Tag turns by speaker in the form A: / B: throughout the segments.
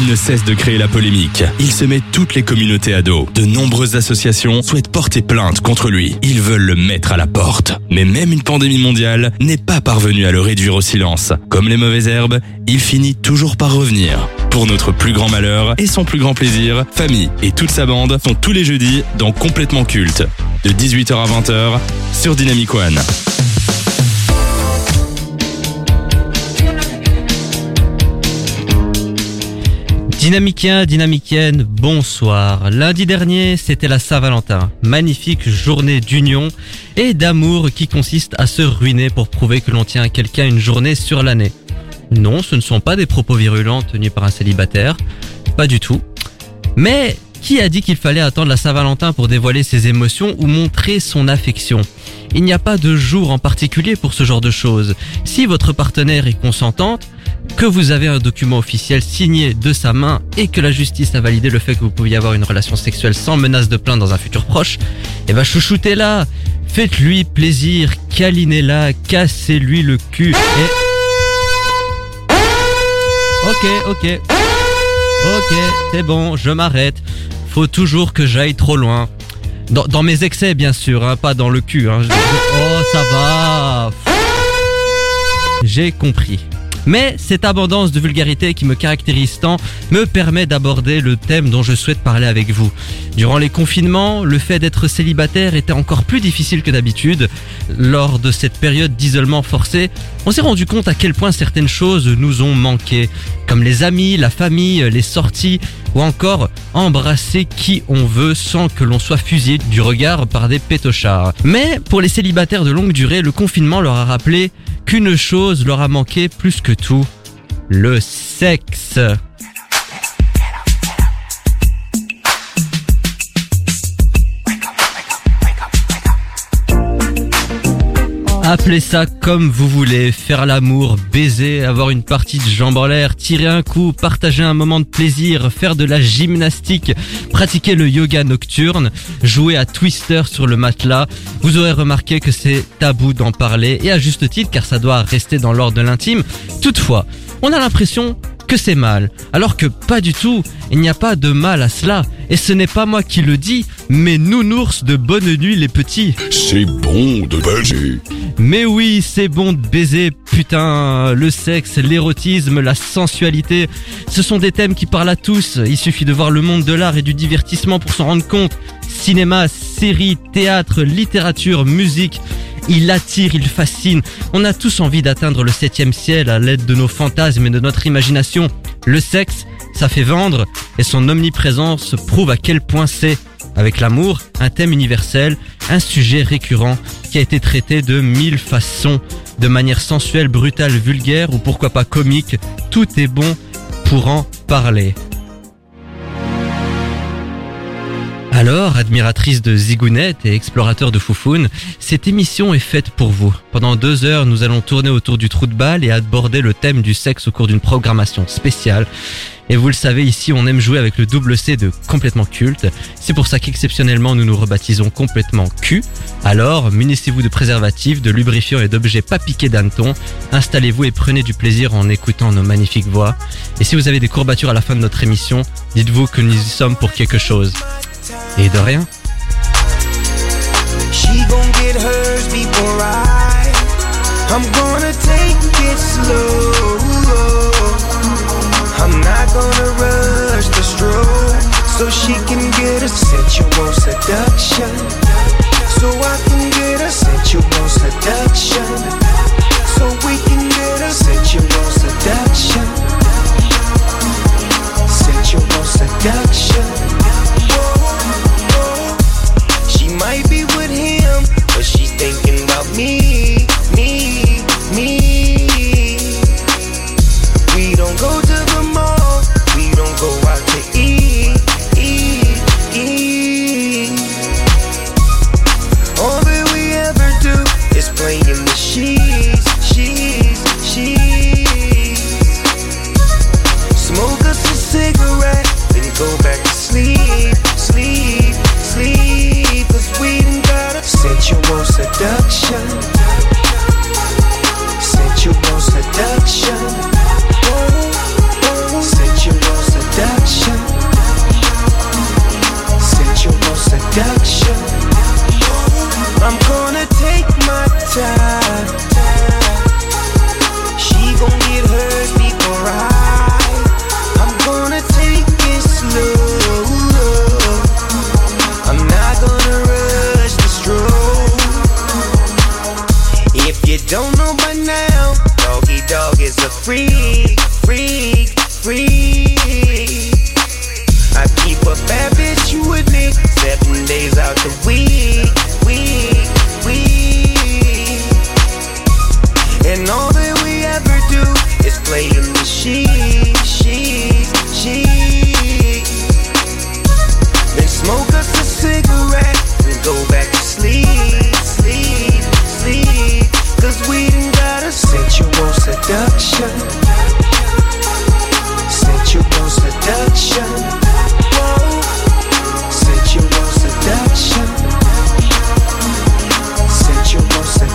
A: Il ne cesse de créer la polémique. Il se met toutes les communautés à dos. De nombreuses associations souhaitent porter plainte contre lui. Ils veulent le mettre à la porte. Mais même une pandémie mondiale n'est pas parvenue à le réduire au silence. Comme les mauvaises herbes, il finit toujours par revenir. Pour notre plus grand malheur et son plus grand plaisir, Famille et toute sa bande sont tous les jeudis dans Complètement Culte. De 18h à 20h sur Dynamic One.
B: Dynamicien, dynamicienne, bonsoir. Lundi dernier, c'était la Saint-Valentin. Magnifique journée d'union et d'amour qui consiste à se ruiner pour prouver que l'on tient à quelqu'un une journée sur l'année. Non, ce ne sont pas des propos virulents tenus par un célibataire. Pas du tout. Mais qui a dit qu'il fallait attendre la Saint-Valentin pour dévoiler ses émotions ou montrer son affection? Il n'y a pas de jour en particulier pour ce genre de choses. Si votre partenaire est consentante, que vous avez un document officiel signé de sa main et que la justice a validé le fait que vous pouviez avoir une relation sexuelle sans menace de plainte dans un futur proche, eh ben chouchoutez-la, faites-lui plaisir, câlinez-la, cassez-lui le cul et... Ok, ok. Ok, c'est bon, je m'arrête. Faut toujours que j'aille trop loin. Dans, mes excès, bien sûr, hein, pas dans le cul. Hein. Oh, ça va. J'ai compris. Mais cette abondance de vulgarité qui me caractérise tant me permet d'aborder le thème dont je souhaite parler avec vous. Durant les confinements, le fait d'être célibataire était encore plus difficile que d'habitude. Lors de cette période d'isolement forcé, on s'est rendu compte à quel point certaines choses nous ont manqué, comme les amis, la famille, les sorties, ou encore embrasser qui on veut sans que l'on soit fusillé du regard par des pétochards. Mais pour les célibataires de longue durée, le confinement leur a rappelé qu'une chose leur a manqué plus que tout, le sexe. Appelez ça comme vous voulez, faire l'amour, baiser, avoir une partie de jambes en l'air, tirer un coup, partager un moment de plaisir, faire de la gymnastique, pratiquer le yoga nocturne, jouer à Twister sur le matelas. Vous aurez remarqué que c'est tabou d'en parler et à juste titre car ça doit rester dans l'ordre de l'intime. Toutefois, on a l'impression que c'est mal, alors que pas du tout, il n'y a pas de mal à cela. Et ce n'est pas moi qui le dis, mais nounours de bonne nuit les petits.
C: C'est bon de baiser.
B: Mais oui, c'est bon de baiser, putain, le sexe, l'érotisme, la sensualité, ce sont des thèmes qui parlent à tous, il suffit de voir le monde de l'art et du divertissement pour s'en rendre compte. Cinéma, séries, théâtre, littérature, musique, il attire, il fascine, on a tous envie d'atteindre le septième ciel à l'aide de nos fantasmes et de notre imagination. Le sexe, ça fait vendre, et son omniprésence prouve à quel point c'est, avec l'amour, un thème universel, un sujet récurrent qui a été traité de mille façons, de manière sensuelle, brutale, vulgaire ou pourquoi pas comique, tout est bon pour en parler. Alors, admiratrice de zigounette et explorateur de foufoune, cette émission est faite pour vous. Pendant deux heures, nous allons tourner autour du trou de balle et aborder le thème du sexe au cours d'une programmation spéciale. Et vous le savez, ici, on aime jouer avec le double C de complètement culte. C'est pour ça qu'exceptionnellement, nous nous rebaptisons complètement Q. Alors, munissez-vous de préservatifs, de lubrifiants et d'objets pas piqués d'hanneton. Installez-vous et prenez du plaisir en écoutant nos magnifiques voix. Et si vous avez des courbatures à la fin de notre émission, dites-vous que nous y sommes pour quelque chose. Et de rien.
D: She gon' get hers before I. I'm gonna take it slow. I'm not gonna rush the stroke. So she can get a sensual seduction. So I can get a sensual seduction. So we can get a sensual seduction. Sensual seduction. Seduction.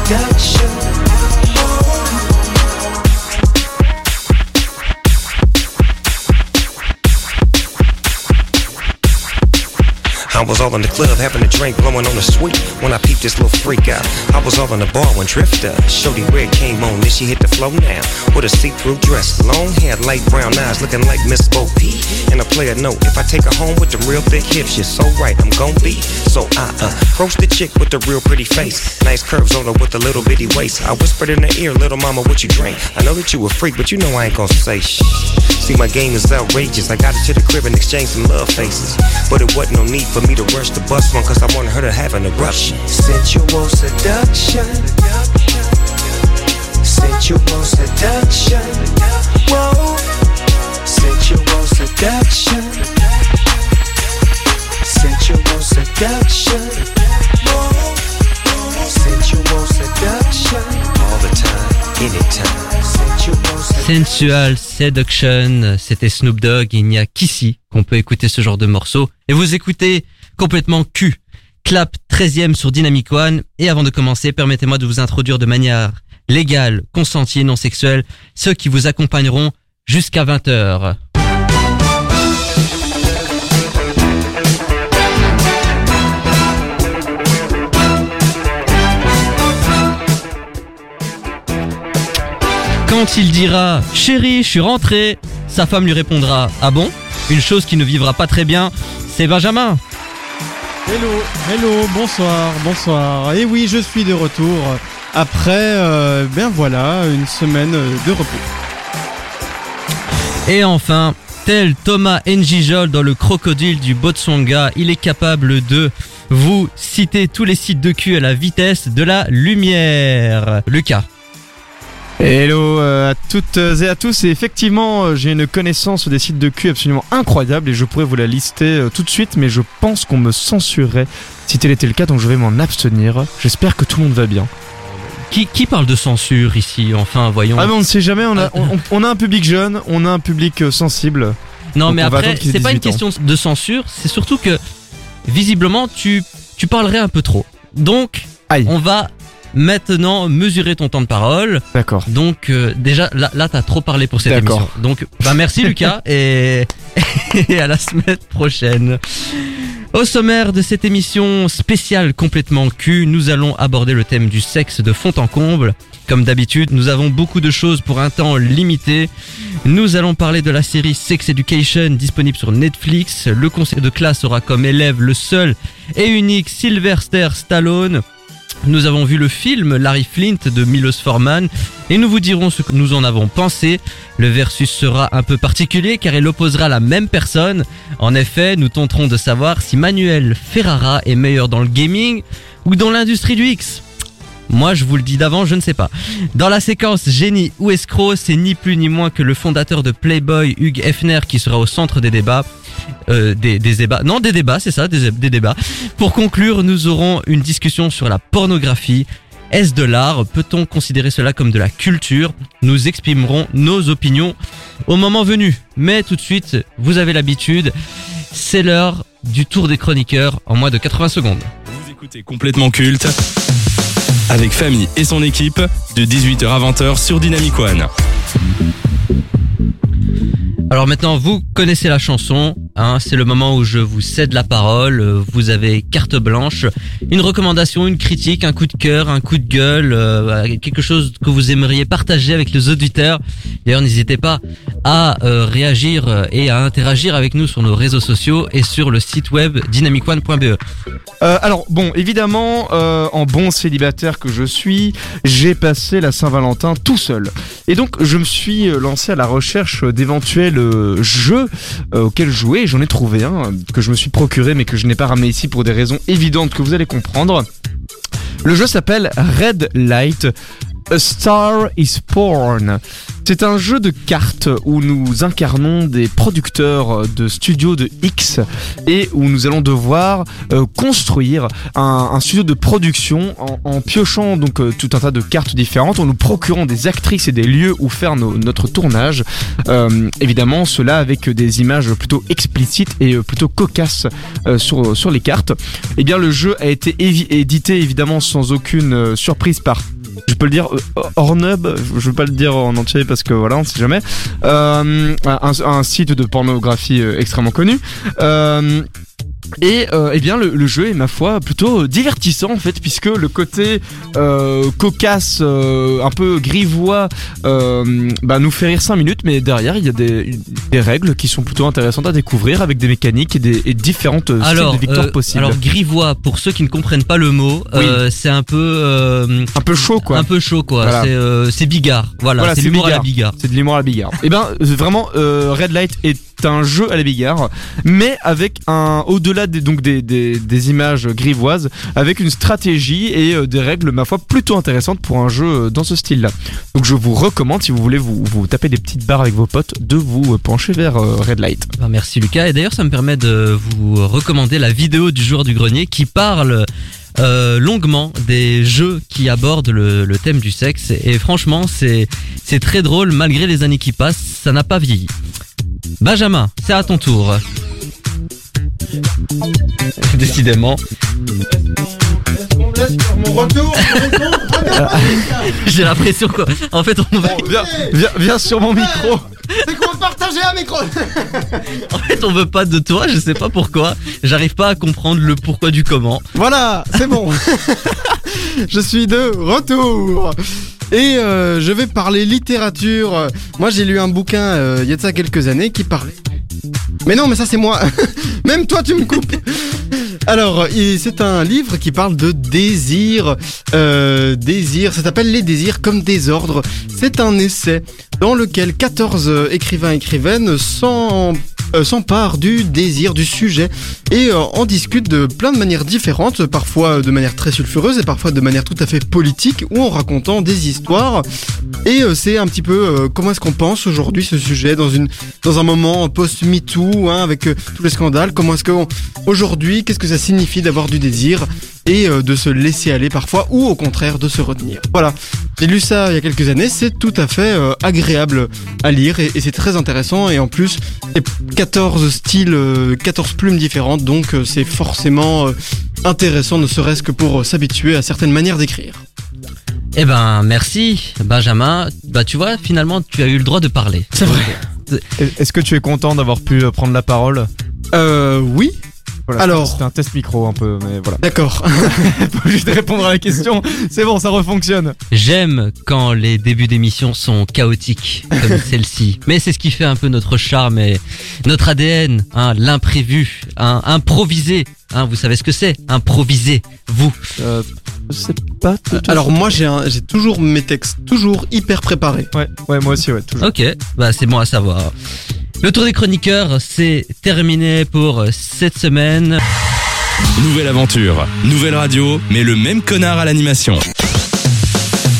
D: Dutch. All in the club having a drink, blowing on the sweet. When I peeped this little freak out, I was all in the bar when Drifter, Shorty Red came on. Then she hit the flow now with a see-through dress, long hair, light brown eyes, looking like Miss Bo P. And a player note, if I take her home with the real thick hips, you're so right, I'm gon' be. So I approach the chick with the real pretty face, nice curves on her with a little bitty waist. I whispered in her ear, little mama, what you drink? I know that you a freak, but you know I ain't gon' say shh. See, my game is outrageous. I got her to the crib and exchanged some love faces. But it wasn't no need for me to rush the bus one, cause I wanted her to have an eruption. Sensual seduction. Sensual seduction. Whoa. Sensual seduction. Sensual seduction. Whoa. Sensual seduction. All the time, anytime. Sensual seduction.
B: Sensual Seduction, c'était Snoop Dogg, il n'y a qu'ici qu'on peut écouter ce genre de morceau. Et vous écoutez complètement Q. Clap 13e sur Dynamic One. Et avant de commencer, permettez-moi de vous introduire de manière légale, consentie non sexuelle ceux qui vous accompagneront jusqu'à 20h. Quand il dira Chérie, je suis rentré, sa femme lui répondra Ah bon? Une chose qui ne vivra pas très bien, c'est Benjamin.
E: Hello, hello, bonsoir, bonsoir. Et oui, je suis de retour après, euh, ben voilà, une semaine de repos.
B: Et enfin, tel Thomas Njijol dans le crocodile du Botswana, il est capable de vous citer tous les sites de cul à la vitesse de la lumière. Lucas.
E: Hello euh, à toutes et à tous. Et effectivement, euh, j'ai une connaissance des sites de cul absolument incroyable et je pourrais vous la lister euh, tout de suite, mais je pense qu'on me censurerait si tel était le cas, donc je vais m'en abstenir. J'espère que tout le monde va bien.
B: Qui, qui parle de censure ici Enfin, voyons.
E: Ah mais on ne sait jamais, on a, on, on- a un public jeune, on a un public sensible.
B: non, mais après, c'est pas une
E: 18 ans.
B: question de censure, c'est surtout que visiblement tu, tu parlerais un peu trop. Donc,
E: Aïe,
B: on va maintenant mesurer ton temps de parole.
E: d'accord.
B: Donc euh, déjà là, là t'as trop parlé pour cette
E: D'accord.
B: émission. Donc bah merci Lucas et, et à la semaine prochaine. Au sommaire de cette émission spéciale complètement cul, nous allons aborder le thème du sexe de fond en comble. Comme d'habitude, nous avons beaucoup de choses pour un temps limité. Nous allons parler de la série Sex Education disponible sur Netflix. Le conseil de classe aura comme élève le seul et unique Sylvester Stallone. Nous avons vu le film Larry Flint de Milos Forman et nous vous dirons ce que nous en avons pensé. Le versus sera un peu particulier car il opposera la même personne. En effet, nous tenterons de savoir si Manuel Ferrara est meilleur dans le gaming ou dans l'industrie du X. Moi, je vous le dis d'avant, je ne sais pas. Dans la séquence Génie ou escroc, c'est ni plus ni moins que le fondateur de Playboy, Hugh Hefner, qui sera au centre des débats. Euh, des, des débats. Non, des débats, c'est ça, des, des débats. Pour conclure, nous aurons une discussion sur la pornographie. Est-ce de l'art? Peut-on considérer cela comme de la culture? Nous exprimerons nos opinions au moment venu. Mais tout de suite, vous avez l'habitude, c'est l'heure du tour des chroniqueurs en moins de 80 secondes.
A: Vous écoutez complètement culte avec Famille et son équipe de 18h à 20h sur Dynamic One.
B: Alors maintenant, vous connaissez la chanson, hein, c'est le moment où je vous cède la parole, vous avez carte blanche, une recommandation, une critique, un coup de cœur, un coup de gueule, euh, quelque chose que vous aimeriez partager avec les auditeurs. D'ailleurs, n'hésitez pas à euh, réagir euh, et à interagir avec nous sur nos réseaux sociaux et sur le site web dynamicone.be.
E: Euh, alors bon, évidemment, en bon célibataire que je suis, j'ai passé la Saint-Valentin tout seul. Et donc je me suis lancé à la recherche d'éventuels jeux auxquels jouer. J'en ai trouvé un que je me suis procuré mais que je n'ai pas ramené ici pour des raisons évidentes que vous allez comprendre. Le jeu s'appelle Red Light. A Star is Born. C'est un jeu de cartes où nous incarnons des producteurs de studios de X et où nous allons devoir euh, construire un, studio de production en, piochant donc euh, tout un tas de cartes différentes, en nous procurant des actrices et des lieux où faire notre tournage. Euh, évidemment, cela avec des images plutôt explicites et plutôt cocasses sur, les cartes. Eh bien, le jeu a été édité évidemment sans aucune surprise par je peux le dire euh, Ornub, je veux pas le dire en entier parce que voilà, on sait jamais. Euh, un, site de pornographie euh, extrêmement connu. Euh, Et euh, eh bien le, le jeu est ma foi plutôt divertissant en fait puisque le côté euh, cocasse, euh, un peu grivois, bah, nous fait rire 5 minutes, mais derrière il y a des, des règles qui sont plutôt intéressantes à découvrir avec des mécaniques et, des, et différentes styles de victoires possibles.
B: alors grivois, pour ceux qui ne comprennent pas le mot, c'est un peu,
E: un peu chaud quoi.
B: un peu chaud quoi.
E: Voilà.
B: C'est, bigard. Voilà,
E: Voilà,
B: c'est l'humour à la
E: bigard. C'est de l'humour à la bigard. Et ben euh, vraiment Red Light est un jeu à la bigard, mais avec un au-delà des donc des, images grivoises, avec une stratégie et euh, des règles ma foi plutôt intéressantes pour un jeu euh, dans ce style-là. Donc je vous recommande si vous voulez vous, vous taper des petites barres avec vos potes de vous euh, pencher vers Red Light.
B: Ben, merci Lucas. Et d'ailleurs, ça me permet de vous recommander la vidéo du joueur du grenier qui parle euh, longuement des jeux qui abordent le, le thème du sexe. Et franchement, c'est c'est très drôle malgré les années qui passent. Ça n'a pas vieilli. Benjamin, c'est à ton tour. Décidément,
F: Mon retour,
B: j'ai l'impression quoi. En fait, on va,
E: Viens, viens, viens sur mon micro.
F: Partager un micro.
B: en fait, on veut pas de toi. Je sais pas pourquoi. J'arrive pas à comprendre le pourquoi du comment.
F: Voilà, c'est bon. je suis de retour. Et euh, je vais parler littérature. Moi, j'ai lu un bouquin euh, il y a de ça quelques années qui parlait. Mais non, mais ça c'est moi. Même toi, tu me coupes. Alors, c'est un livre qui parle de désir. Euh, désir, ça s'appelle Les désirs comme désordre. C'est un essai dans lequel 14 euh, écrivains et écrivaines s'en- euh, s'emparent du désir, du sujet, et euh, en discutent de plein de manières différentes, parfois de manière très sulfureuse et parfois de manière tout à fait politique, ou en racontant des histoires. Et euh, c'est un petit peu comment est-ce qu'on pense aujourd'hui ce sujet dans une dans un moment post-MeToo, hein, avec tous les scandales. Comment est-ce que aujourd'hui, qu'est-ce que ça signifie d'avoir du désir? Et euh, de se laisser aller parfois, ou au contraire de se retenir. Voilà. J'ai lu ça il y a quelques années. C'est tout à fait euh, agréable à lire et, et c'est très intéressant. Et en plus, c'est 14 styles, euh, 14 plumes différentes, donc euh, c'est forcément euh, intéressant, ne serait-ce que pour euh, s'habituer à certaines manières d'écrire.
B: Eh ben, merci Benjamin. Bah, tu vois, finalement, tu as eu le droit de parler.
F: C'est vrai.
E: Est-ce que tu es content d'avoir pu euh, prendre la parole?
F: Euh, oui.
E: Voilà,
F: Alors.
E: c'était un test micro un peu, mais voilà.
F: D'accord.
E: Obligé de répondre à la question. C'est bon, ça refonctionne.
B: J'aime quand les débuts d'émission sont chaotiques, comme celle-ci. Mais c'est ce qui fait un peu notre charme et notre ADN, hein, l'imprévu, hein, improvisé. Hein, vous savez ce que c'est Improviser, vous?
E: Euh, je sais pas. tout- tout-
F: Alors moi j'ai toujours mes textes toujours hyper préparés.
E: Ouais, ouais, moi aussi, ouais, toujours.
B: Ok, bah c'est bon à savoir. Le tour des chroniqueurs, c'est terminé pour cette semaine.
A: Nouvelle aventure, nouvelle radio, mais le même connard à l'animation.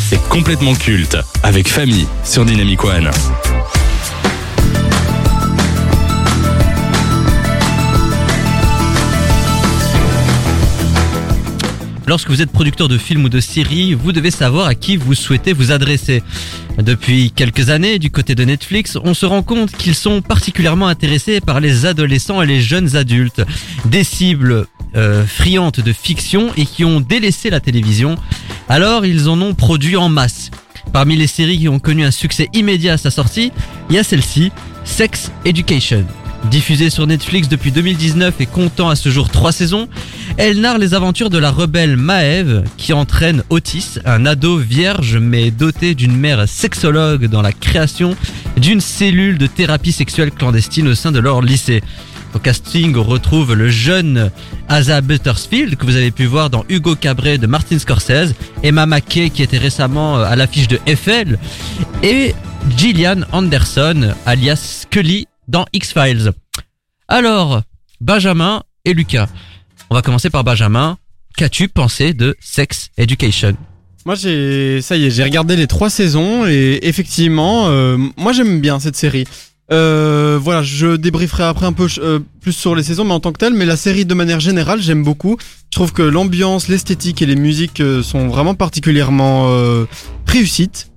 A: C'est complètement culte, avec famille sur Dynamic One.
B: Lorsque vous êtes producteur de films ou de séries, vous devez savoir à qui vous souhaitez vous adresser. Depuis quelques années, du côté de Netflix, on se rend compte qu'ils sont particulièrement intéressés par les adolescents et les jeunes adultes, des cibles euh, friandes de fiction et qui ont délaissé la télévision. Alors ils en ont produit en masse. Parmi les séries qui ont connu un succès immédiat à sa sortie, il y a celle-ci, Sex Education. Diffusée sur Netflix depuis 2019 et comptant à ce jour trois saisons, elle narre les aventures de la rebelle Maeve qui entraîne Otis, un ado vierge mais doté d'une mère sexologue dans la création d'une cellule de thérapie sexuelle clandestine au sein de leur lycée. Au casting, on retrouve le jeune Asa Buttersfield que vous avez pu voir dans Hugo Cabret de Martin Scorsese, Emma Mackey qui était récemment euh, à l'affiche de Eiffel et Gillian Anderson alias Scully dans X-Files. Alors, Benjamin et Lucas. On va commencer par Benjamin. Qu'as-tu pensé de Sex Education?
F: Moi j'ai ça y est j'ai regardé les trois saisons et effectivement euh, moi j'aime bien cette série. Euh, voilà je débrieferai après un peu euh, plus sur les saisons mais en tant que tel mais la série de manière générale j'aime beaucoup. Je trouve que l'ambiance, l'esthétique et les musiques sont vraiment particulièrement réussites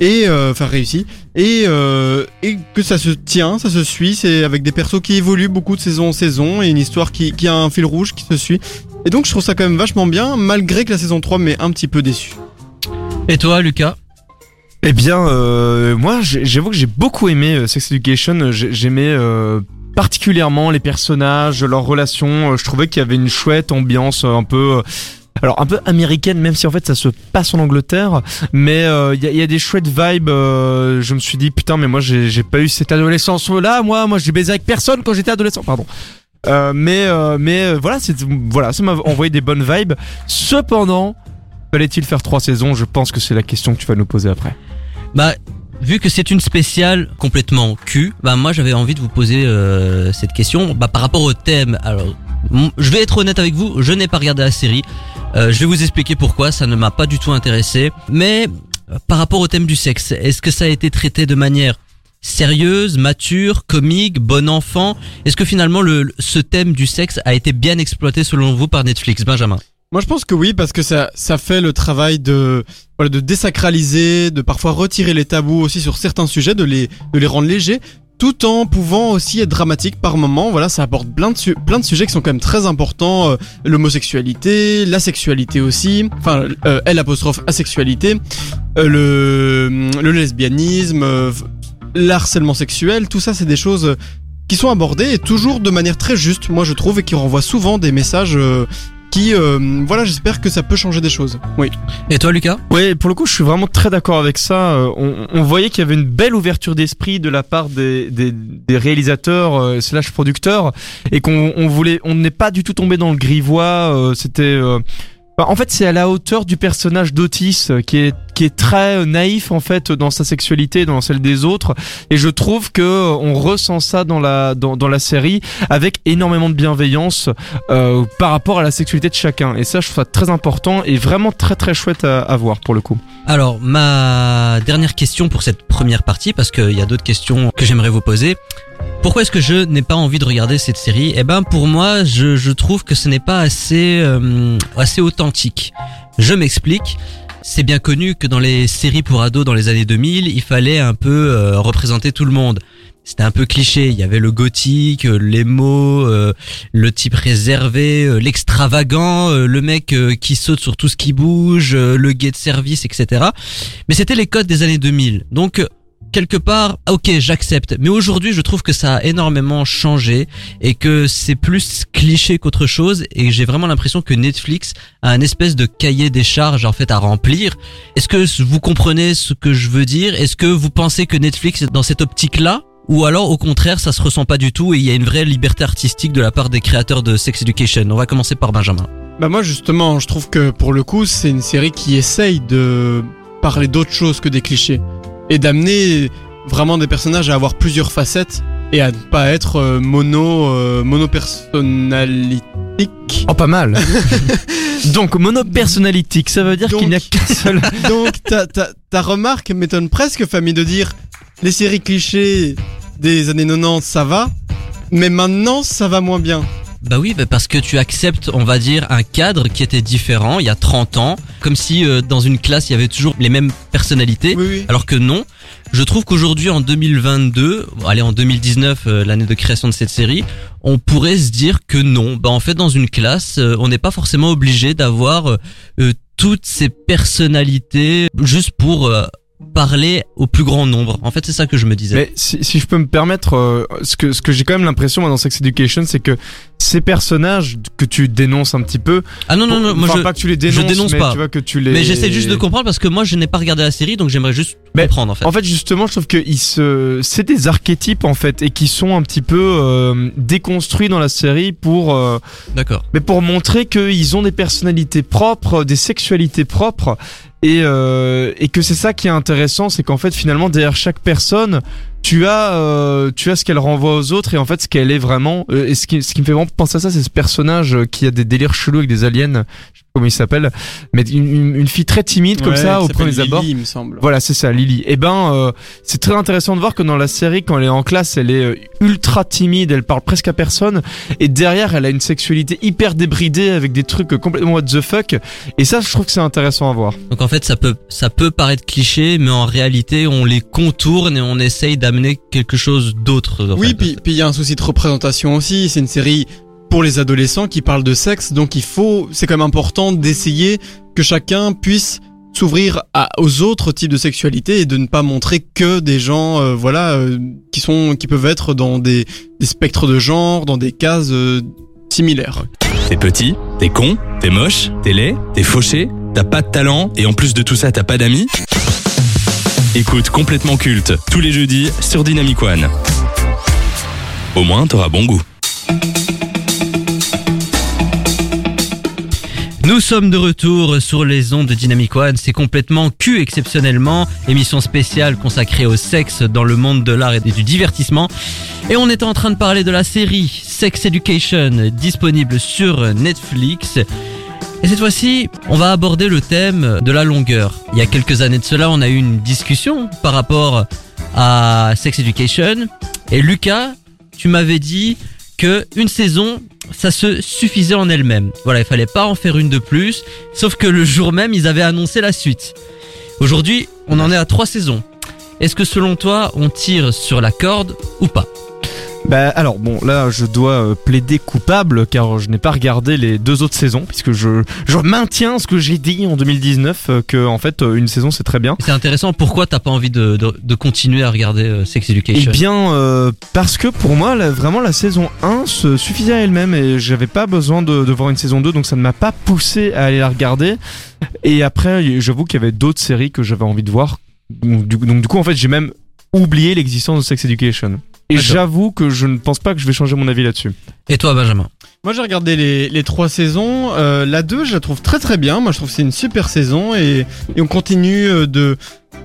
F: et euh, enfin réussies et euh, et que ça se tient, ça se suit. C'est avec des persos qui évoluent beaucoup de saison en saison et une histoire qui qui a un fil rouge qui se suit. Et donc je trouve ça quand même vachement bien malgré que la saison 3 m'ait un petit peu déçu.
B: Et toi, Lucas?
E: Eh bien, euh, moi, j'avoue que j'ai beaucoup aimé euh, Sex Education. J'ai- J'aimais euh, particulièrement les personnages, leurs relations. je trouvais qu'il y avait une chouette ambiance un peu. Euh, alors un peu américaine, même si en fait ça se passe en Angleterre, mais euh, il y, a- il y a des chouettes vibes. euh, je me suis dit putain, mais moi j'ai pas eu cette adolescence là. Moi, moi j'ai baisé avec personne quand j'étais adolescent. Pardon. Euh, mais euh, mais euh, voilà, c'est voilà, ça m'a envoyé des bonnes vibes. Cependant, fallait-il faire trois saisons? Je pense que c'est la question que tu vas nous poser après.
B: Bah, vu que c'est une spéciale complètement cul, bah moi j'avais envie de vous poser euh, cette question. Bah par rapport au thème, alors je vais être honnête avec vous, je n'ai pas regardé la série. Euh, je vais vous expliquer pourquoi, ça ne m'a pas du tout intéressé. Mais euh, par rapport au thème du sexe, est-ce que ça a été traité de manière sérieuse, mature, comique, bon enfant? Est-ce que finalement le, ce thème du sexe a été bien exploité selon vous par Netflix, Benjamin.
F: Moi, je pense que oui, parce que ça, ça fait le travail de, voilà, de désacraliser, de parfois retirer les tabous aussi sur certains sujets, de les, de les rendre légers, tout en pouvant aussi être dramatique par moment. Voilà, ça apporte plein de, su- plein de sujets qui sont quand même très importants. euh, L'homosexualité, la sexualité aussi, enfin, euh, L apostrophe asexualité, euh, le, le lesbianisme, euh, l'harcèlement sexuel, tout ça, c'est des choses euh, qui sont abordées et toujours de manière très juste, moi je trouve, et qui renvoient souvent des messages euh, qui, euh, voilà, j'espère que ça peut changer des choses. Oui.
B: Et toi Lucas?
E: Ouais, pour le coup, je suis vraiment très d'accord avec ça. Euh, On, on voyait qu'il y avait une belle ouverture d'esprit de la part des, des, des réalisateurs euh, slash producteurs et qu'on on voulait, on n'est pas du tout tombé dans le grivois. euh, C'était euh, en fait, c'est à la hauteur du personnage d'Otis euh, qui est qui est très euh, naïf en fait dans sa sexualité, dans celle des autres. Et je trouve que euh, on ressent ça dans la dans, dans la série avec énormément de bienveillance par rapport à la sexualité de chacun. Et ça, je trouve ça très important et vraiment très très chouette à, à voir pour le coup.
B: Alors, ma dernière question pour cette première partie, parce qu'il y a d'autres questions que j'aimerais vous poser. Pourquoi est-ce que je n'ai pas envie de regarder cette série? Eh ben, pour moi, je, je trouve que ce n'est pas assez, euh, assez authentique. Je m'explique. C'est bien connu que dans les séries pour ados dans les années 2000, il fallait un peu euh, représenter tout le monde. C'était un peu cliché. Il y avait le gothique, euh, l'émo, euh, le type réservé, euh, l'extravagant, euh, le mec qui saute sur tout ce qui bouge, le gay de service, etc. Mais c'était les codes des années 2000. Donc quelque part, ok, j'accepte. Mais aujourd'hui, je trouve que ça a énormément changé et que c'est plus cliché qu'autre chose. Et j'ai vraiment l'impression que Netflix a un espèce de cahier des charges en fait à remplir. Est-ce que vous comprenez ce que je veux dire? Est-ce que vous pensez que Netflix est dans cette optique-là? Ou alors au contraire ça se ressent pas du tout et il y a une vraie liberté artistique de la part des créateurs de Sex Education? On va commencer par Benjamin.
F: Bah moi justement, je trouve que pour le coup, c'est une série qui essaye de parler d'autre chose que des clichés et d'amener vraiment des personnages à avoir plusieurs facettes et à ne pas être euh, mono euh.
E: Oh, pas mal. Donc, monopersonalitique, ça veut dire
F: Donc-
E: qu'il n'y a qu'un seul.
F: Donc ta, ta, ta remarque m'étonne presque, famille, de dire les séries clichés des années 90 ça va, mais maintenant ça va moins bien.
B: Bah oui, bah parce que tu acceptes, on va dire, un cadre qui était différent il y a 30 ans, comme si euh, dans une classe il y avait toujours les mêmes personnalités,
F: Oui, oui.
B: alors que non. Je trouve qu'aujourd'hui en 2022, bon, allez en 2019, euh, l'année de création de cette série, on pourrait se dire que non. Bah en fait dans une classe, euh, on n'est pas forcément obligé d'avoir toutes ces personnalités juste pour euh, parler au plus grand nombre. En fait c'est ça que je me disais.
E: Mais si, si je peux me permettre, euh, ce que, ce que j'ai quand même l'impression moi, dans Sex Education, c'est que ces personnages que tu dénonces un petit peu.
B: ah non non non, moi je
E: pas que tu les dénonces,
B: je dénonce
E: mais
B: pas.
E: tu vois que tu les.
B: Mais j'essaie juste de comprendre parce que moi je n'ai pas regardé la série donc j'aimerais juste
E: Mais
B: comprendre en fait.
E: En fait, justement, je trouve que ils se, c'est des archétypes en fait, et qui sont un petit peu euh, déconstruits dans la série pour, euh,
B: D'accord.
E: mais pour montrer qu'ils ont des personnalités propres, des sexualités propres, et euh, et que c'est ça qui est intéressant, c'est qu'en fait, finalement, derrière chaque personne, tu as, euh, tu as ce qu'elle renvoie aux autres, et en fait, ce qu'elle est vraiment. Euh, Et ce qui, ce qui me fait vraiment penser à ça, c'est ce personnage qui a des délires chelous avec des aliens, comment il s'appelle, mais une, une, une fille très timide comme
F: Ouais,
E: ça au premier abord.
F: Lily, il me semble.
E: Voilà, c'est ça, Lily. Et ben, euh, c'est très intéressant de voir que dans la série, quand elle est en classe, elle est euh, ultra timide, elle parle presque à personne, et derrière, elle a une sexualité hyper débridée avec des trucs complètement what the fuck. Et ça, je trouve que c'est intéressant à voir.
B: Donc en fait ça peut ça peut paraître cliché mais en réalité on les contourne et on essaye d'amener quelque chose d'autre.
F: Oui,
B: fait.
F: puis puis il y a un souci de représentation aussi. C'est une série pour les adolescents qui parle de sexe, donc il faut, c'est quand même important d'essayer que chacun puisse s'ouvrir aux autres types de sexualité et de ne pas montrer que des gens, euh, voilà, euh, qui sont, qui peuvent être dans des, des spectres de genre, dans des cases euh, similaires.
A: T'es petit, t'es con, t'es moche, t'es laid, t'es fauché, t'as pas de talent et en plus de tout ça t'as pas d'amis Écoute complètement culte tous les jeudis sur Dynamic One. Au moins t'auras bon goût.
B: Nous sommes de retour sur les ondes de Dynamic One. C'est complètement Q exceptionnellement. Émission spéciale consacrée au sexe dans le monde de l'art et du divertissement. Et on était en train de parler de la série Sex Education disponible sur Netflix. Et cette fois-ci, on va aborder le thème de la longueur. Il y a quelques années de cela, on a eu une discussion par rapport à Sex Education. Et Lucas, tu m'avais dit que une saison, ça se suffisait en elle-même. Voilà, il fallait pas en faire une de plus. Sauf que le jour même, ils avaient annoncé la suite. Aujourd'hui, on en est à trois saisons. Est-ce que selon toi, on tire sur la corde ou pas?
E: Bah alors bon là je dois euh, plaider coupable car je n'ai pas regardé les deux autres saisons puisque je, je maintiens ce que j'ai dit en 2019 euh, que en fait euh, une saison c'est très bien.
B: C'est intéressant. Pourquoi t'as pas envie de, de, de continuer à regarder euh, Sex
E: Eh
B: Education
E: bien euh, parce que pour moi la- vraiment la saison 1 se suffisait à elle-même et j'avais pas besoin de, de voir une saison 2 donc ça ne m'a pas poussé à aller la regarder. Et après j'avoue qu'il y avait d'autres séries que j'avais envie de voir. Donc du, donc, du coup en fait j'ai même oublié l'existence de Sex Education. Et j'avoue que je ne pense pas que je vais changer mon avis là-dessus.
B: Et toi, Benjamin
F: Moi, j'ai regardé les, les trois saisons. Euh, la 2, je la trouve très très bien. Moi, je trouve que c'est une super saison et, et on continue euh, de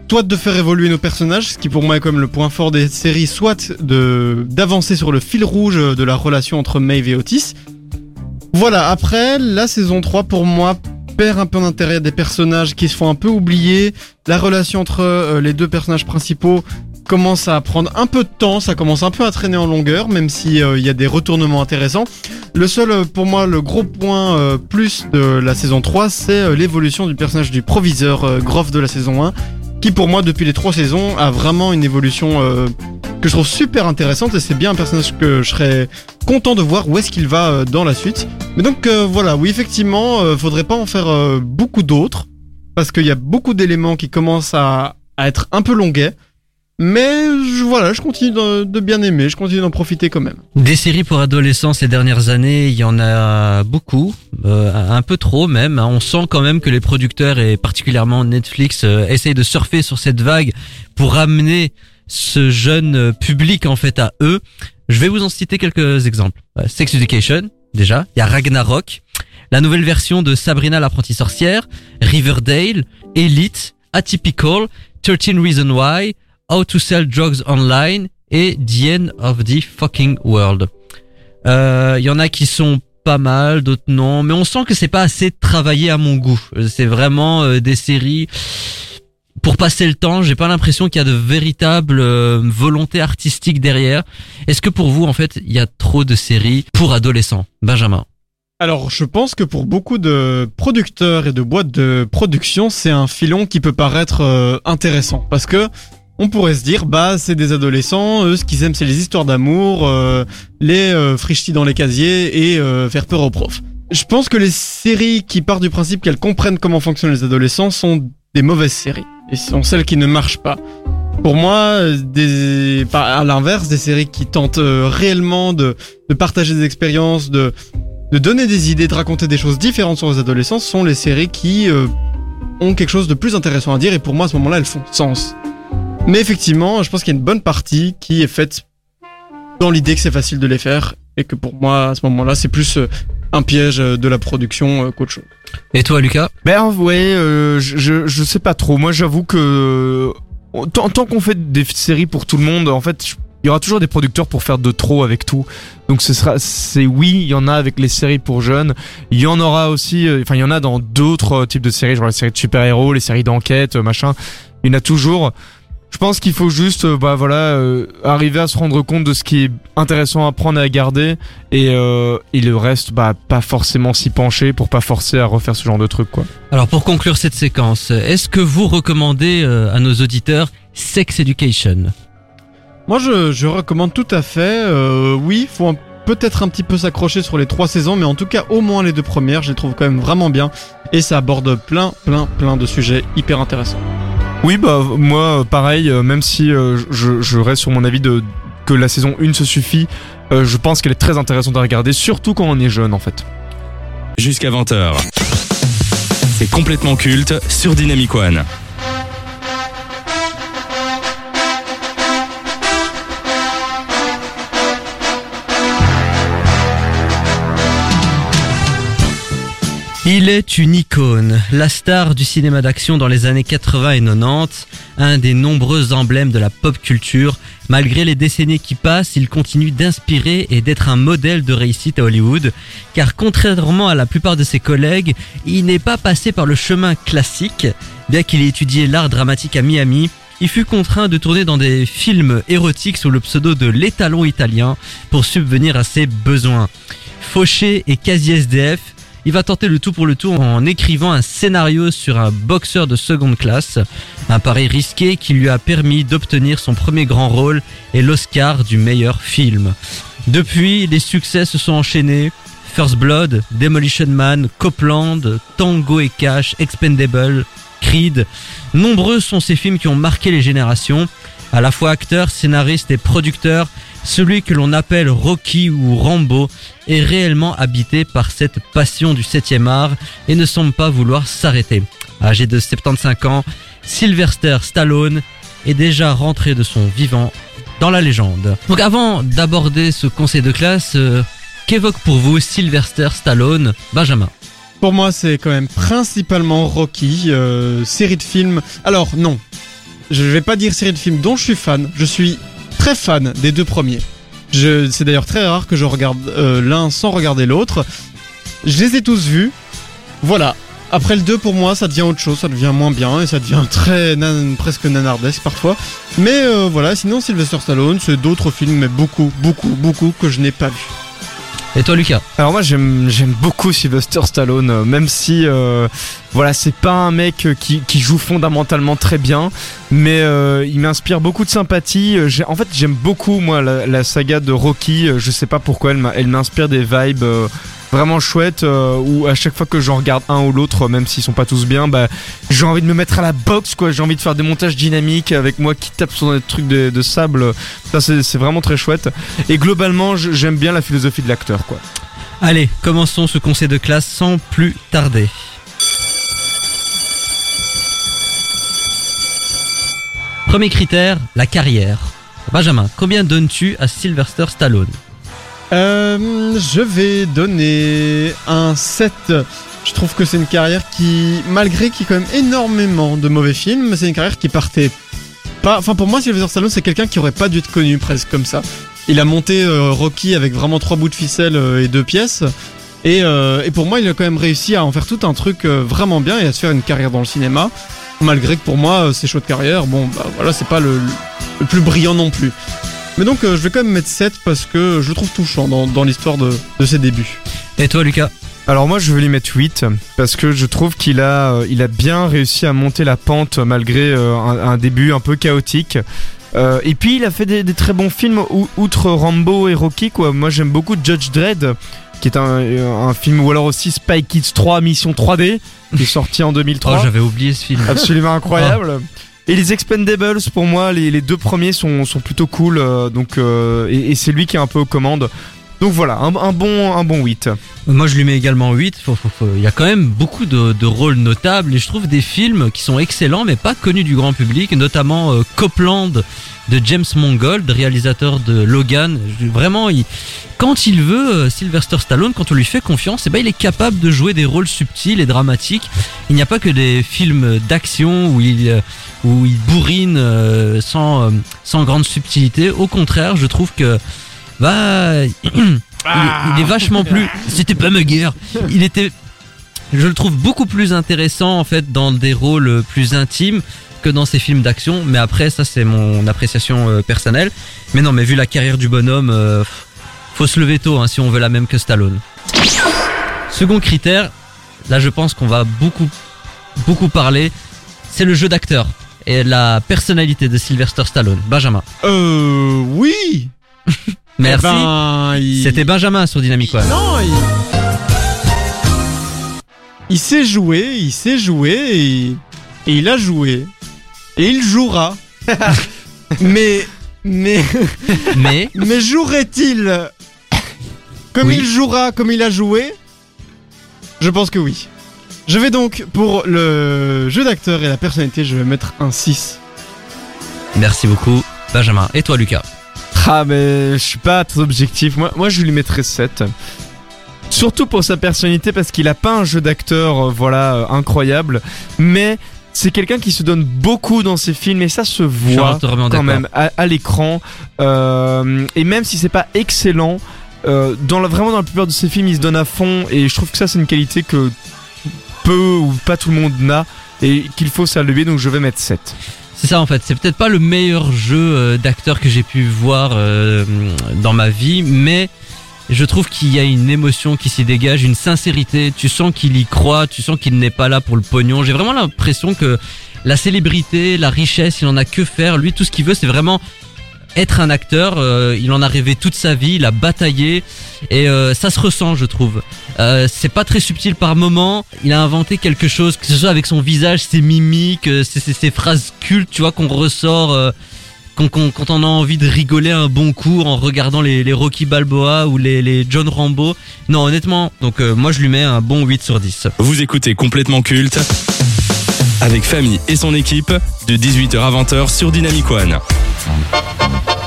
F: soit de faire évoluer nos personnages, ce qui pour moi est comme le point fort des séries, soit de d'avancer sur le fil rouge de la relation entre Maeve et Otis. Voilà. Après, la saison 3 pour moi perd un peu d'intérêt des personnages qui se font un peu oublier. La relation entre euh, les deux personnages principaux commence à prendre un peu de temps, ça commence un peu à traîner en longueur, même si euh, il y a des retournements intéressants. Le seul, euh, pour moi, le gros point euh, plus de la saison 3, c'est l'évolution du personnage du proviseur Groff de la saison 1, qui pour moi, depuis les trois saisons, a vraiment une évolution que je trouve super intéressante, et c'est bien un personnage que je serais content de voir où est-ce qu'il va dans la suite. Mais donc voilà, oui, effectivement, euh, faudrait pas en faire beaucoup d'autres, parce qu'il y a beaucoup d'éléments qui commencent à, à être un peu longuets. Mais voilà, je continue de, bien aimer, je continue d'en profiter quand même.
B: Des séries pour adolescents ces dernières années, il y en a beaucoup, euh, un peu trop même. hein. On sent quand même que les producteurs et particulièrement Netflix euh, essayent de surfer sur cette vague pour ramener ce jeune euh, public en fait à eux. Je vais vous en citer quelques exemples. Sex Education, déjà. Il y a Ragnarok, la nouvelle version de Sabrina l'apprentie sorcière, Riverdale, Elite, Atypical, 13 Reasons Why, How to Sell Drugs Online et The End of the Fucking World. Euh, Il y en a qui sont pas mal, d'autres non, mais on sent que c'est pas assez travaillé à mon goût. Euh, C'est vraiment euh, des séries pour passer le temps. J'ai pas l'impression qu'il y a de véritable euh, volonté artistique derrière. Est-ce que pour vous, en fait, il y a trop de séries pour adolescents, Benjamin
F: Alors, je pense que pour beaucoup de producteurs et de boîtes de production, c'est un filon qui peut paraître euh, intéressant parce que on pourrait se dire, bah, c'est des adolescents, eux, ce qu'ils aiment, c'est les histoires d'amour, euh, les euh, frichtis dans les casiers et euh, faire peur aux profs. Je pense que les séries qui partent du principe qu'elles comprennent comment fonctionnent les adolescents sont des mauvaises séries et sont celles qui ne marchent pas. Pour moi, euh, des, à l'inverse, des séries qui tentent euh, réellement de, de partager des expériences, de, de donner des idées, de raconter des choses différentes sur les adolescents sont les séries qui euh, ont quelque chose de plus intéressant à dire et pour moi à ce moment-là elles font sens. Mais effectivement, je pense qu'il y a une bonne partie qui est faite dans l'idée que c'est facile de les faire et que pour moi à ce moment-là c'est plus euh, un piège euh, de la production euh, qu'autre chose.
B: Et toi, Lucas?
E: Ben ouais, euh, je, je, je sais pas trop. Moi, j'avoue que tant, tant qu'on fait des séries pour tout le monde, en fait, il y aura toujours des producteurs pour faire de trop avec tout. Donc ce sera, c'est oui, il y en a avec les séries pour jeunes. Il y en aura aussi, euh, enfin il y en a dans d'autres types de séries, genre les séries de super-héros, les séries d'enquête, machin. Il y en a toujours. Je pense qu'il faut juste, euh, bah voilà, euh, arriver à se rendre compte de ce qui est intéressant à prendre et à garder, et, euh, et le reste, bah pas forcément s'y pencher pour pas forcer à refaire ce genre de truc, quoi.
B: Alors pour conclure cette séquence, est-ce que vous recommandez euh, à nos auditeurs Sex Education?
F: Moi je, je recommande tout à fait, euh, oui, faut un peut-être un petit peu s'accrocher sur les trois saisons, mais en tout cas au moins les deux premières, je les trouve quand même vraiment bien. Et ça aborde plein, plein, plein de sujets hyper intéressants.
E: Oui, bah moi, pareil, euh, même si euh, je, je reste sur mon avis de que la saison 1 se suffit, euh, je pense qu'elle est très intéressante à regarder, surtout quand on est jeune en fait.
A: Jusqu'à 20h. C'est complètement culte sur Dynamic One.
B: Il est une icône, la star du cinéma d'action dans les années 80 et 90, un des nombreux emblèmes de la pop culture. Malgré les décennies qui passent, il continue d'inspirer et d'être un modèle de réussite à Hollywood, car contrairement à la plupart de ses collègues, il n'est pas passé par le chemin classique. Bien qu'il ait étudié l'art dramatique à Miami, il fut contraint de tourner dans des films érotiques sous le pseudo de l'étalon italien pour subvenir à ses besoins. Fauché et quasi SDF, il va tenter le tout pour le tout en écrivant un scénario sur un boxeur de seconde classe. Un pari risqué qui lui a permis d'obtenir son premier grand rôle et l'Oscar du meilleur film. Depuis, les succès se sont enchaînés. First Blood, Demolition Man, Copland, Tango et Cash, Expendable, Creed. Nombreux sont ces films qui ont marqué les générations. À la fois acteur, scénariste et producteur, celui que l'on appelle Rocky ou Rambo est réellement habité par cette passion du 7 art et ne semble pas vouloir s'arrêter. Âgé de 75 ans, Sylvester Stallone est déjà rentré de son vivant dans la légende. Donc avant d'aborder ce conseil de classe, euh, qu'évoque pour vous Sylvester Stallone, Benjamin?
F: Pour moi, c'est quand même principalement Rocky, euh, série de films. Alors non, je vais pas dire série de films dont je suis fan. Je suis très fan des deux premiers. C'est d'ailleurs très rare que je regarde euh, l'un sans regarder l'autre. Je les ai tous vus. Voilà. Après le 2 pour moi ça devient autre chose, ça devient moins bien et ça devient très nan- presque nanardesque parfois. Mais euh, voilà, sinon Sylvester Stallone, c'est d'autres films mais beaucoup, beaucoup, beaucoup que je n'ai pas vus.
B: Et toi Lucas
E: Alors moi j'aime beaucoup Sylvester Stallone, euh, même si euh, voilà c'est pas un mec euh, qui, joue fondamentalement très bien, mais il m'inspire beaucoup de sympathie. En fait j'aime beaucoup moi la, saga de Rocky. Je sais pas pourquoi elle m'inspire des vibes. Vraiment chouettes euh, où à chaque fois que j'en regarde un ou l'autre, même s'ils sont pas tous bien, bah j'ai envie de me mettre à la boxe quoi. J'ai envie de faire des montages dynamiques avec moi qui tape sur des trucs de, de sable. Ça c'est vraiment très chouette. Et globalement j'aime bien la philosophie de l'acteur quoi.
B: Allez, commençons ce conseil de classe sans plus tarder. Premier critère, la carrière. Benjamin, combien donnes-tu à Sylvester Stallone?
F: Euh, je vais donner un 7. Je trouve que c'est une carrière qui, malgré qu'il y ait quand même énormément de mauvais films, c'est une carrière qui partait pas. Enfin, pour moi, Sylvester Stallone, c'est quelqu'un qui aurait pas dû être connu presque comme ça. Il a monté euh, Rocky avec vraiment trois bouts de ficelle euh, et deux pièces. Et, pour moi, il a quand même réussi à en faire tout un truc vraiment bien et à se faire une carrière dans le cinéma. Malgré que pour moi, ses choix de carrière, bon, bah voilà, c'est pas le plus brillant non plus. Mais donc, euh, je vais quand même mettre 7 parce que je le trouve touchant dans, dans l'histoire de, de ses débuts.
B: Et toi Lucas?
E: Alors moi je vais lui mettre 8 parce que je trouve qu'il a, euh, il a bien réussi à monter la pente malgré euh, un, un début un peu chaotique. Euh, et puis il a fait des, des très bons films ou- outre Rambo et Rocky quoi. Moi j'aime beaucoup Judge Dredd qui est un, un film ou alors aussi Spy Kids 3 Mission 3D qui est sorti en
B: Oh
E: 2003.
B: j'avais oublié ce film.
E: Absolument incroyable. Et les Expendables, pour moi, les, deux premiers sont, sont plutôt cool. euh, donc, euh, et, et c'est lui qui est un peu aux commandes. Donc voilà, un, bon, un bon 8.
B: Moi je lui mets également 8. Faut- faut- faut- Il y a quand même beaucoup de, rôles notables et je trouve des films qui sont excellents mais pas connus du grand public, notamment euh, Copland de James Mangold, réalisateur de Logan. Vraiment, quand il veut, euh, Sylvester Stallone, quand on lui fait confiance, eh ben, il est capable de jouer des rôles subtils et dramatiques. Il n'y a pas que des films d'action où il, euh, où il bourrine sans, sans grande subtilité. Au contraire, je trouve que bah, il, est- il est vachement plus. C'était pas ma guerre. Il était. Je le trouve beaucoup plus intéressant en fait dans des rôles plus intimes que dans ses films d'action. Mais après, ça c'est mon appréciation euh, personnelle. Mais non, mais vu la carrière du bonhomme, euh, faut se lever tôt hein, si on veut la même que Stallone. Second critère, là je pense qu'on va beaucoup beaucoup parler, c'est le jeu d'acteur et la personnalité de Sylvester Stallone. Benjamin.
F: Euh, oui
B: Merci.
F: Eh ben, il-
B: C'était Benjamin sur Dynamic One.
F: Non, il... il sait jouer, il sait jouer et... et il a joué. Et il jouera. mais mais
B: Mais
F: mais jouerait-il comme
B: Oui.
F: il jouera comme il a joué? Je pense que oui. Je vais donc pour le jeu d'acteur et la personnalité, je vais mettre un 6.
B: merci beaucoup, Benjamin. Et toi, Lucas?
E: Ah mais je suis pas très objectif. Moi, moi je lui mettrais 7. Surtout pour sa personnalité parce qu'il a pas un jeu d'acteur euh, voilà euh, incroyable, mais c'est quelqu'un qui se donne beaucoup dans ses films et ça se voit quand même à, à l'écran. Euh, et même si c'est pas excellent, euh, dans la, vraiment dans la plupart de ses films, il se donne à fond et je trouve que ça c'est une qualité que peu ou pas tout le monde n'a et qu'il faut saluer. Donc je vais mettre 7.
B: C'est ça en fait, c'est peut-être pas le meilleur jeu euh, d'acteur que j'ai pu voir euh, dans ma vie, mais je trouve qu'il y a une émotion qui s'y dégage, une sincérité, tu sens qu'il y croit, tu sens qu'il n'est pas là pour le pognon. J'ai vraiment l'impression que la célébrité, la richesse, il en a que faire. Lui, tout ce qu'il veut, c'est vraiment être un acteur. Euh, il en a rêvé toute sa vie, il a bataillé et euh, ça se ressent, je trouve. Euh, c'est pas très subtil par moment. Il a inventé quelque chose, que ce soit avec son visage, ses mimiques, ses, ses- ses phrases cultes, tu vois, qu'on ressort. quand on a envie de rigoler un bon coup en regardant les, Rocky Balboa ou les, John Rambo. Non, honnêtement, donc moi je lui mets un bon 8 sur 10.
A: Vous écoutez complètement culte avec Famille et son équipe de 18h à 20h sur Dynamic One.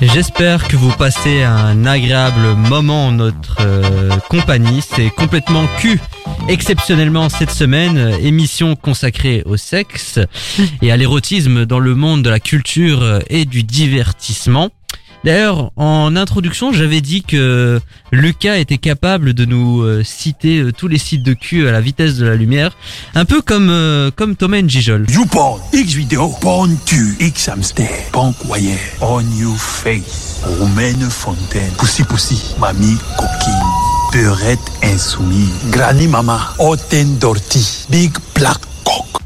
B: J'espère que vous passez un agréable moment en notre euh, compagnie. C'est complètement Q. Exceptionnellement cette semaine, émission consacrée au sexe et à l'érotisme dans le monde de la culture et du divertissement. D'ailleurs, en introduction, j'avais dit que Lucas était capable de nous euh, citer euh, tous les sites de Q à la vitesse de la lumière, un peu comme euh, comme Thomas Njijol.
C: YouPorn, X vidéo, porn tu, X hamster, punk wire, on you face, Romaine Fontaine, Pussy Pussy, Mamie Coquine, Beurette Insoumise, Granny Mama, Oten Dorty, Big Black Cock.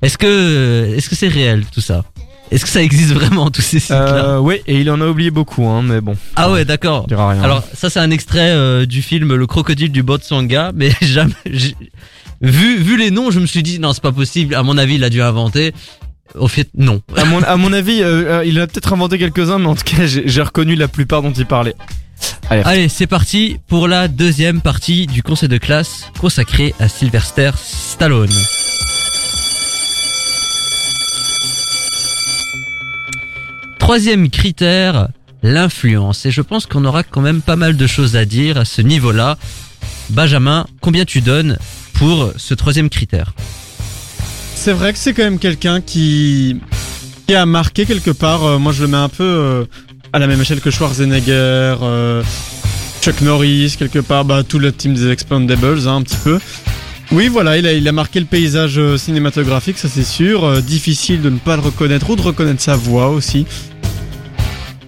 B: Est-ce que est-ce que c'est réel tout ça? Est-ce que ça existe vraiment tous ces sites-là
E: Euh, ouais, et il en a oublié beaucoup, hein, mais bon,
B: Ah ouais, d'accord.
E: on dira rien.
B: Alors ça c'est un extrait euh, du film Le crocodile du Botswana, mais jamais vu vu les noms, je me suis dit non c'est pas possible. À mon avis, il a dû inventer. Au fait, non.
E: À mon, à mon avis, euh, il a peut-être inventé quelques-uns, mais en tout cas, j'ai reconnu la plupart dont il parlait.
B: Allez, c'est parti pour la deuxième partie du conseil de classe consacré à Sylvester Stallone. Troisième critère, l'influence. Et je pense qu'on aura quand même pas mal de choses à dire à ce niveau-là. Benjamin, combien tu donnes pour ce troisième critère
F: C'est vrai que c'est quand même quelqu'un qui a marqué quelque part. euh, moi, je le mets un peu euh, à la même échelle que Schwarzenegger, euh, Chuck Norris, quelque part, bah, tout le team des Expendables, hein, un petit peu. Oui, voilà, il a, il a marqué le paysage cinématographique, ça c'est sûr. Difficile de ne pas le reconnaître ou de reconnaître sa voix aussi.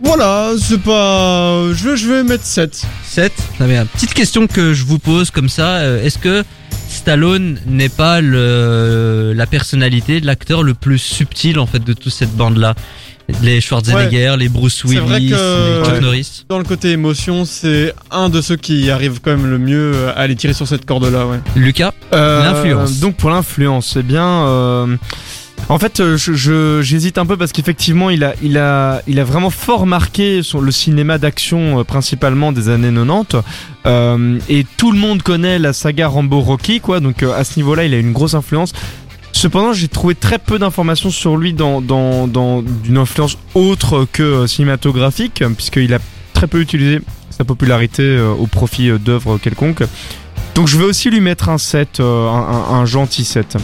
F: Voilà, c'est pas. Je vais, je vais mettre 7.
B: 7. Très bien. Petite question que je vous pose comme ça. euh, Est-ce que Stallone n'est pas le, la personnalité de l'acteur le plus subtil en fait de toute cette bande-là? Les Schwarzenegger, les Bruce
F: vrai
B: Willis,
F: que-
B: les Chuck
F: Ouais.
B: Norris.
F: Dans le côté émotion, c'est un de ceux qui arrivent quand même le mieux à aller tirer sur cette corde-là, ouais.
B: Lucas
E: Euh,
B: L'influence.
E: Donc pour l'influence, eh bien, euh, en fait, euh, je- j'hésite un peu parce qu'effectivement, il a, il a, il a vraiment fort marqué sur le cinéma d'action euh, principalement des années 90. Euh, et tout le monde connaît la saga Rambo Rocky, quoi. Donc à ce niveau-là, il a une grosse influence. Cependant, j'ai trouvé très peu d'informations sur lui dans, dans, dans d'une influence autre que cinématographique, puisqu'il a très peu utilisé sa popularité au profit d'œuvres quelconques. Donc je vais aussi lui mettre un 7, euh, un, un- un gentil 7.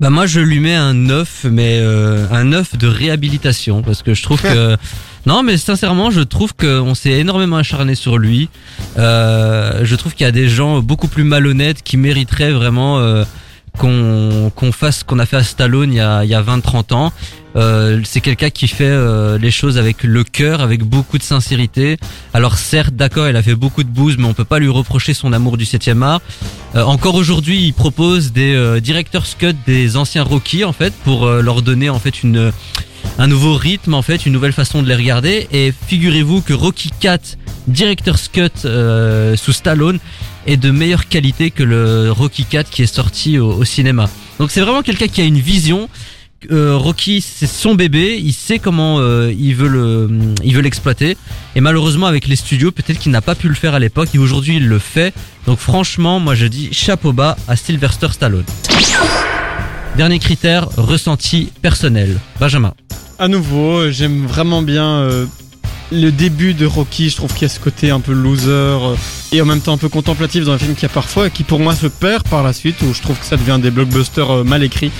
B: Bah moi je lui mets un 9 mais euh, un 9 de réhabilitation parce que je trouve que non mais sincèrement je trouve qu'on s'est énormément acharné sur lui. Euh, je trouve qu'il y a des gens beaucoup plus malhonnêtes qui mériteraient vraiment euh, qu'on qu'on fasse ce qu'on a fait à Stallone il y a, il y a 20-30 ans. Euh, c'est quelqu'un qui fait euh, les choses avec le cœur, avec beaucoup de sincérité. Alors certes, d'accord, il a fait beaucoup de bouse, mais on peut pas lui reprocher son amour du 7e art. Euh, encore aujourd'hui, il propose des euh, director's cut des anciens Rocky en fait pour euh, leur donner en fait une un nouveau rythme en fait, une nouvelle façon de les regarder. Et figurez-vous que Rocky 4 Director's Cut euh, sous Stallone est de meilleure qualité que le Rocky 4 qui est sorti au, cinéma. Donc c'est vraiment quelqu'un qui a une vision. Euh, Rocky, c'est son bébé, il sait comment euh, il veut le, l'exploiter. Et malheureusement avec les studios, peut-être qu'il n'a pas pu le faire à l'époque. Et aujourd'hui, il le fait. Donc franchement, moi je dis chapeau bas à Sylvester Stallone. Dernier critère, ressenti personnel. Benjamin.
F: À nouveau, j'aime vraiment bien euh, le début de Rocky. Je trouve qu'il y a ce côté un peu loser euh, et en même temps un peu contemplatif dans le film qu'il y a parfois et qui pour moi se perd par la suite où je trouve que ça devient des blockbusters euh, mal écrits.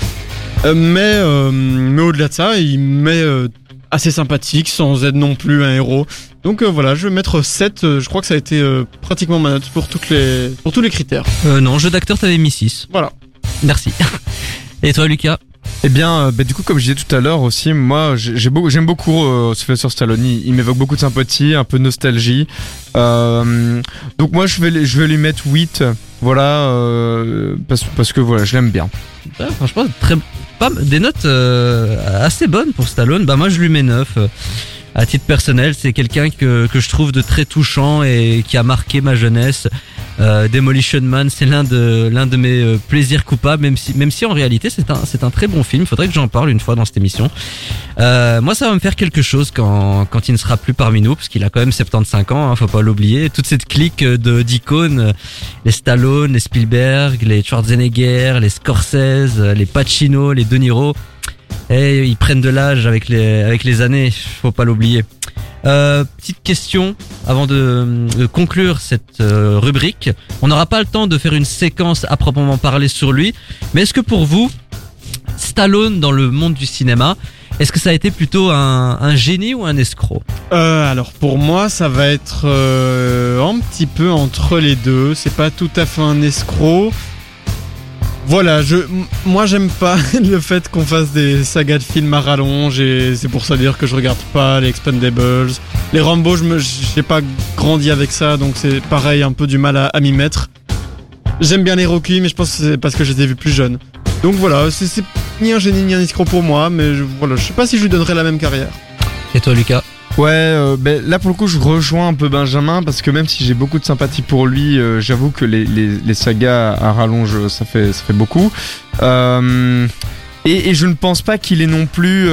F: Euh, mais euh, mais au-delà de ça, il met euh, assez sympathique sans être non plus un héros. Donc euh, voilà, je vais mettre 7. euh, je crois que ça a été euh, pratiquement ma note pour, toutes les, pour tous les critères.
B: Euh, non, jeu d'acteur, t'avais mis 6.
F: Voilà.
B: Merci. Et toi, Lucas?
E: Eh bien, euh, bah, du coup, comme je disais tout à l'heure aussi, moi, j'aime beaucoup euh, Sylvester Stallone. Il, m'évoque beaucoup de sympathie, un peu de nostalgie. Euh, donc moi, je vais, lui- mettre 8. Voilà, euh, parce, que voilà, je l'aime bien.
B: Franchement, très, pas, des notes assez bonnes pour Stallone. Bah moi, je lui mets 9. À titre personnel, c'est quelqu'un que, que je trouve de très touchant et qui a marqué ma jeunesse. Euh, Demolition Man, c'est l'un de l'un de mes euh, plaisirs coupables, même si même si en réalité c'est un c'est un très bon film. Faudrait que j'en parle une fois dans cette émission. Euh, moi, ça va me faire quelque chose quand quand il ne sera plus parmi nous, parce qu'il a quand même 75 ans, hein, faut pas l'oublier. Toute cette clique de d'icônes, les Stallone, les Spielberg, les Schwarzenegger, les Scorsese, les Pacino, les De Niro. Et ils prennent de l'âge avec les avec les années, faut pas l'oublier. Euh, petite question avant de, conclure cette euh, rubrique. On n'aura pas le temps de faire une séquence à proprement parler sur lui, mais est-ce que pour vous, Stallone dans le monde du cinéma, est-ce que ça a été plutôt un, génie ou un escroc?
F: Euh, alors pour moi, ça va être un petit peu entre les deux. C'est pas tout à fait un escroc. Voilà, je, moi j'aime pas le fait qu'on fasse des sagas de films à rallonge et c'est pour ça dire que je regarde pas les Expendables. Les Rambo, je j'ai pas grandi avec ça, donc c'est pareil, un peu du mal à, m'y mettre. J'aime bien les Rocky, mais je pense que c'est parce que je les ai plus jeunes. Donc voilà, c'est, ni un génie ni un escroc pour moi, mais voilà, je sais pas si je lui donnerais la même carrière.
B: Et toi, Lucas?
E: Ouais, euh, ben, là pour le coup, je rejoins un peu Benjamin parce que même si j'ai beaucoup de sympathie pour lui, euh, j'avoue que les, les, sagas à rallonge, ça fait, ça fait beaucoup. Euh, et, je ne pense pas qu'il ait non plus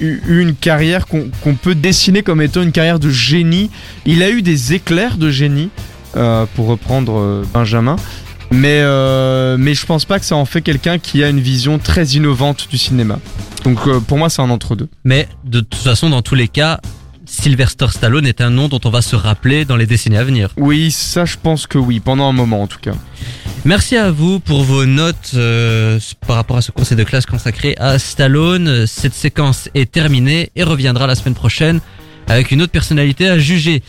E: eu, une carrière qu'on qu'on peut dessiner comme étant une carrière de génie. Il a eu des éclairs de génie, pour reprendre Benjamin. Mais, mais je pense pas que ça en fait quelqu'un qui a une vision très innovante du cinéma. Donc euh, pour moi, c'est un entre-deux.
B: Mais de toute façon, dans tous les cas, Sylvester Stallone est un nom dont on va se rappeler dans les décennies à venir.
E: Oui, ça je pense que oui, pendant un moment en tout cas.
B: Merci à vous pour vos notes euh, par rapport à ce conseil de classe consacré à Stallone. Cette séquence est terminée et reviendra la semaine prochaine avec une autre personnalité à juger.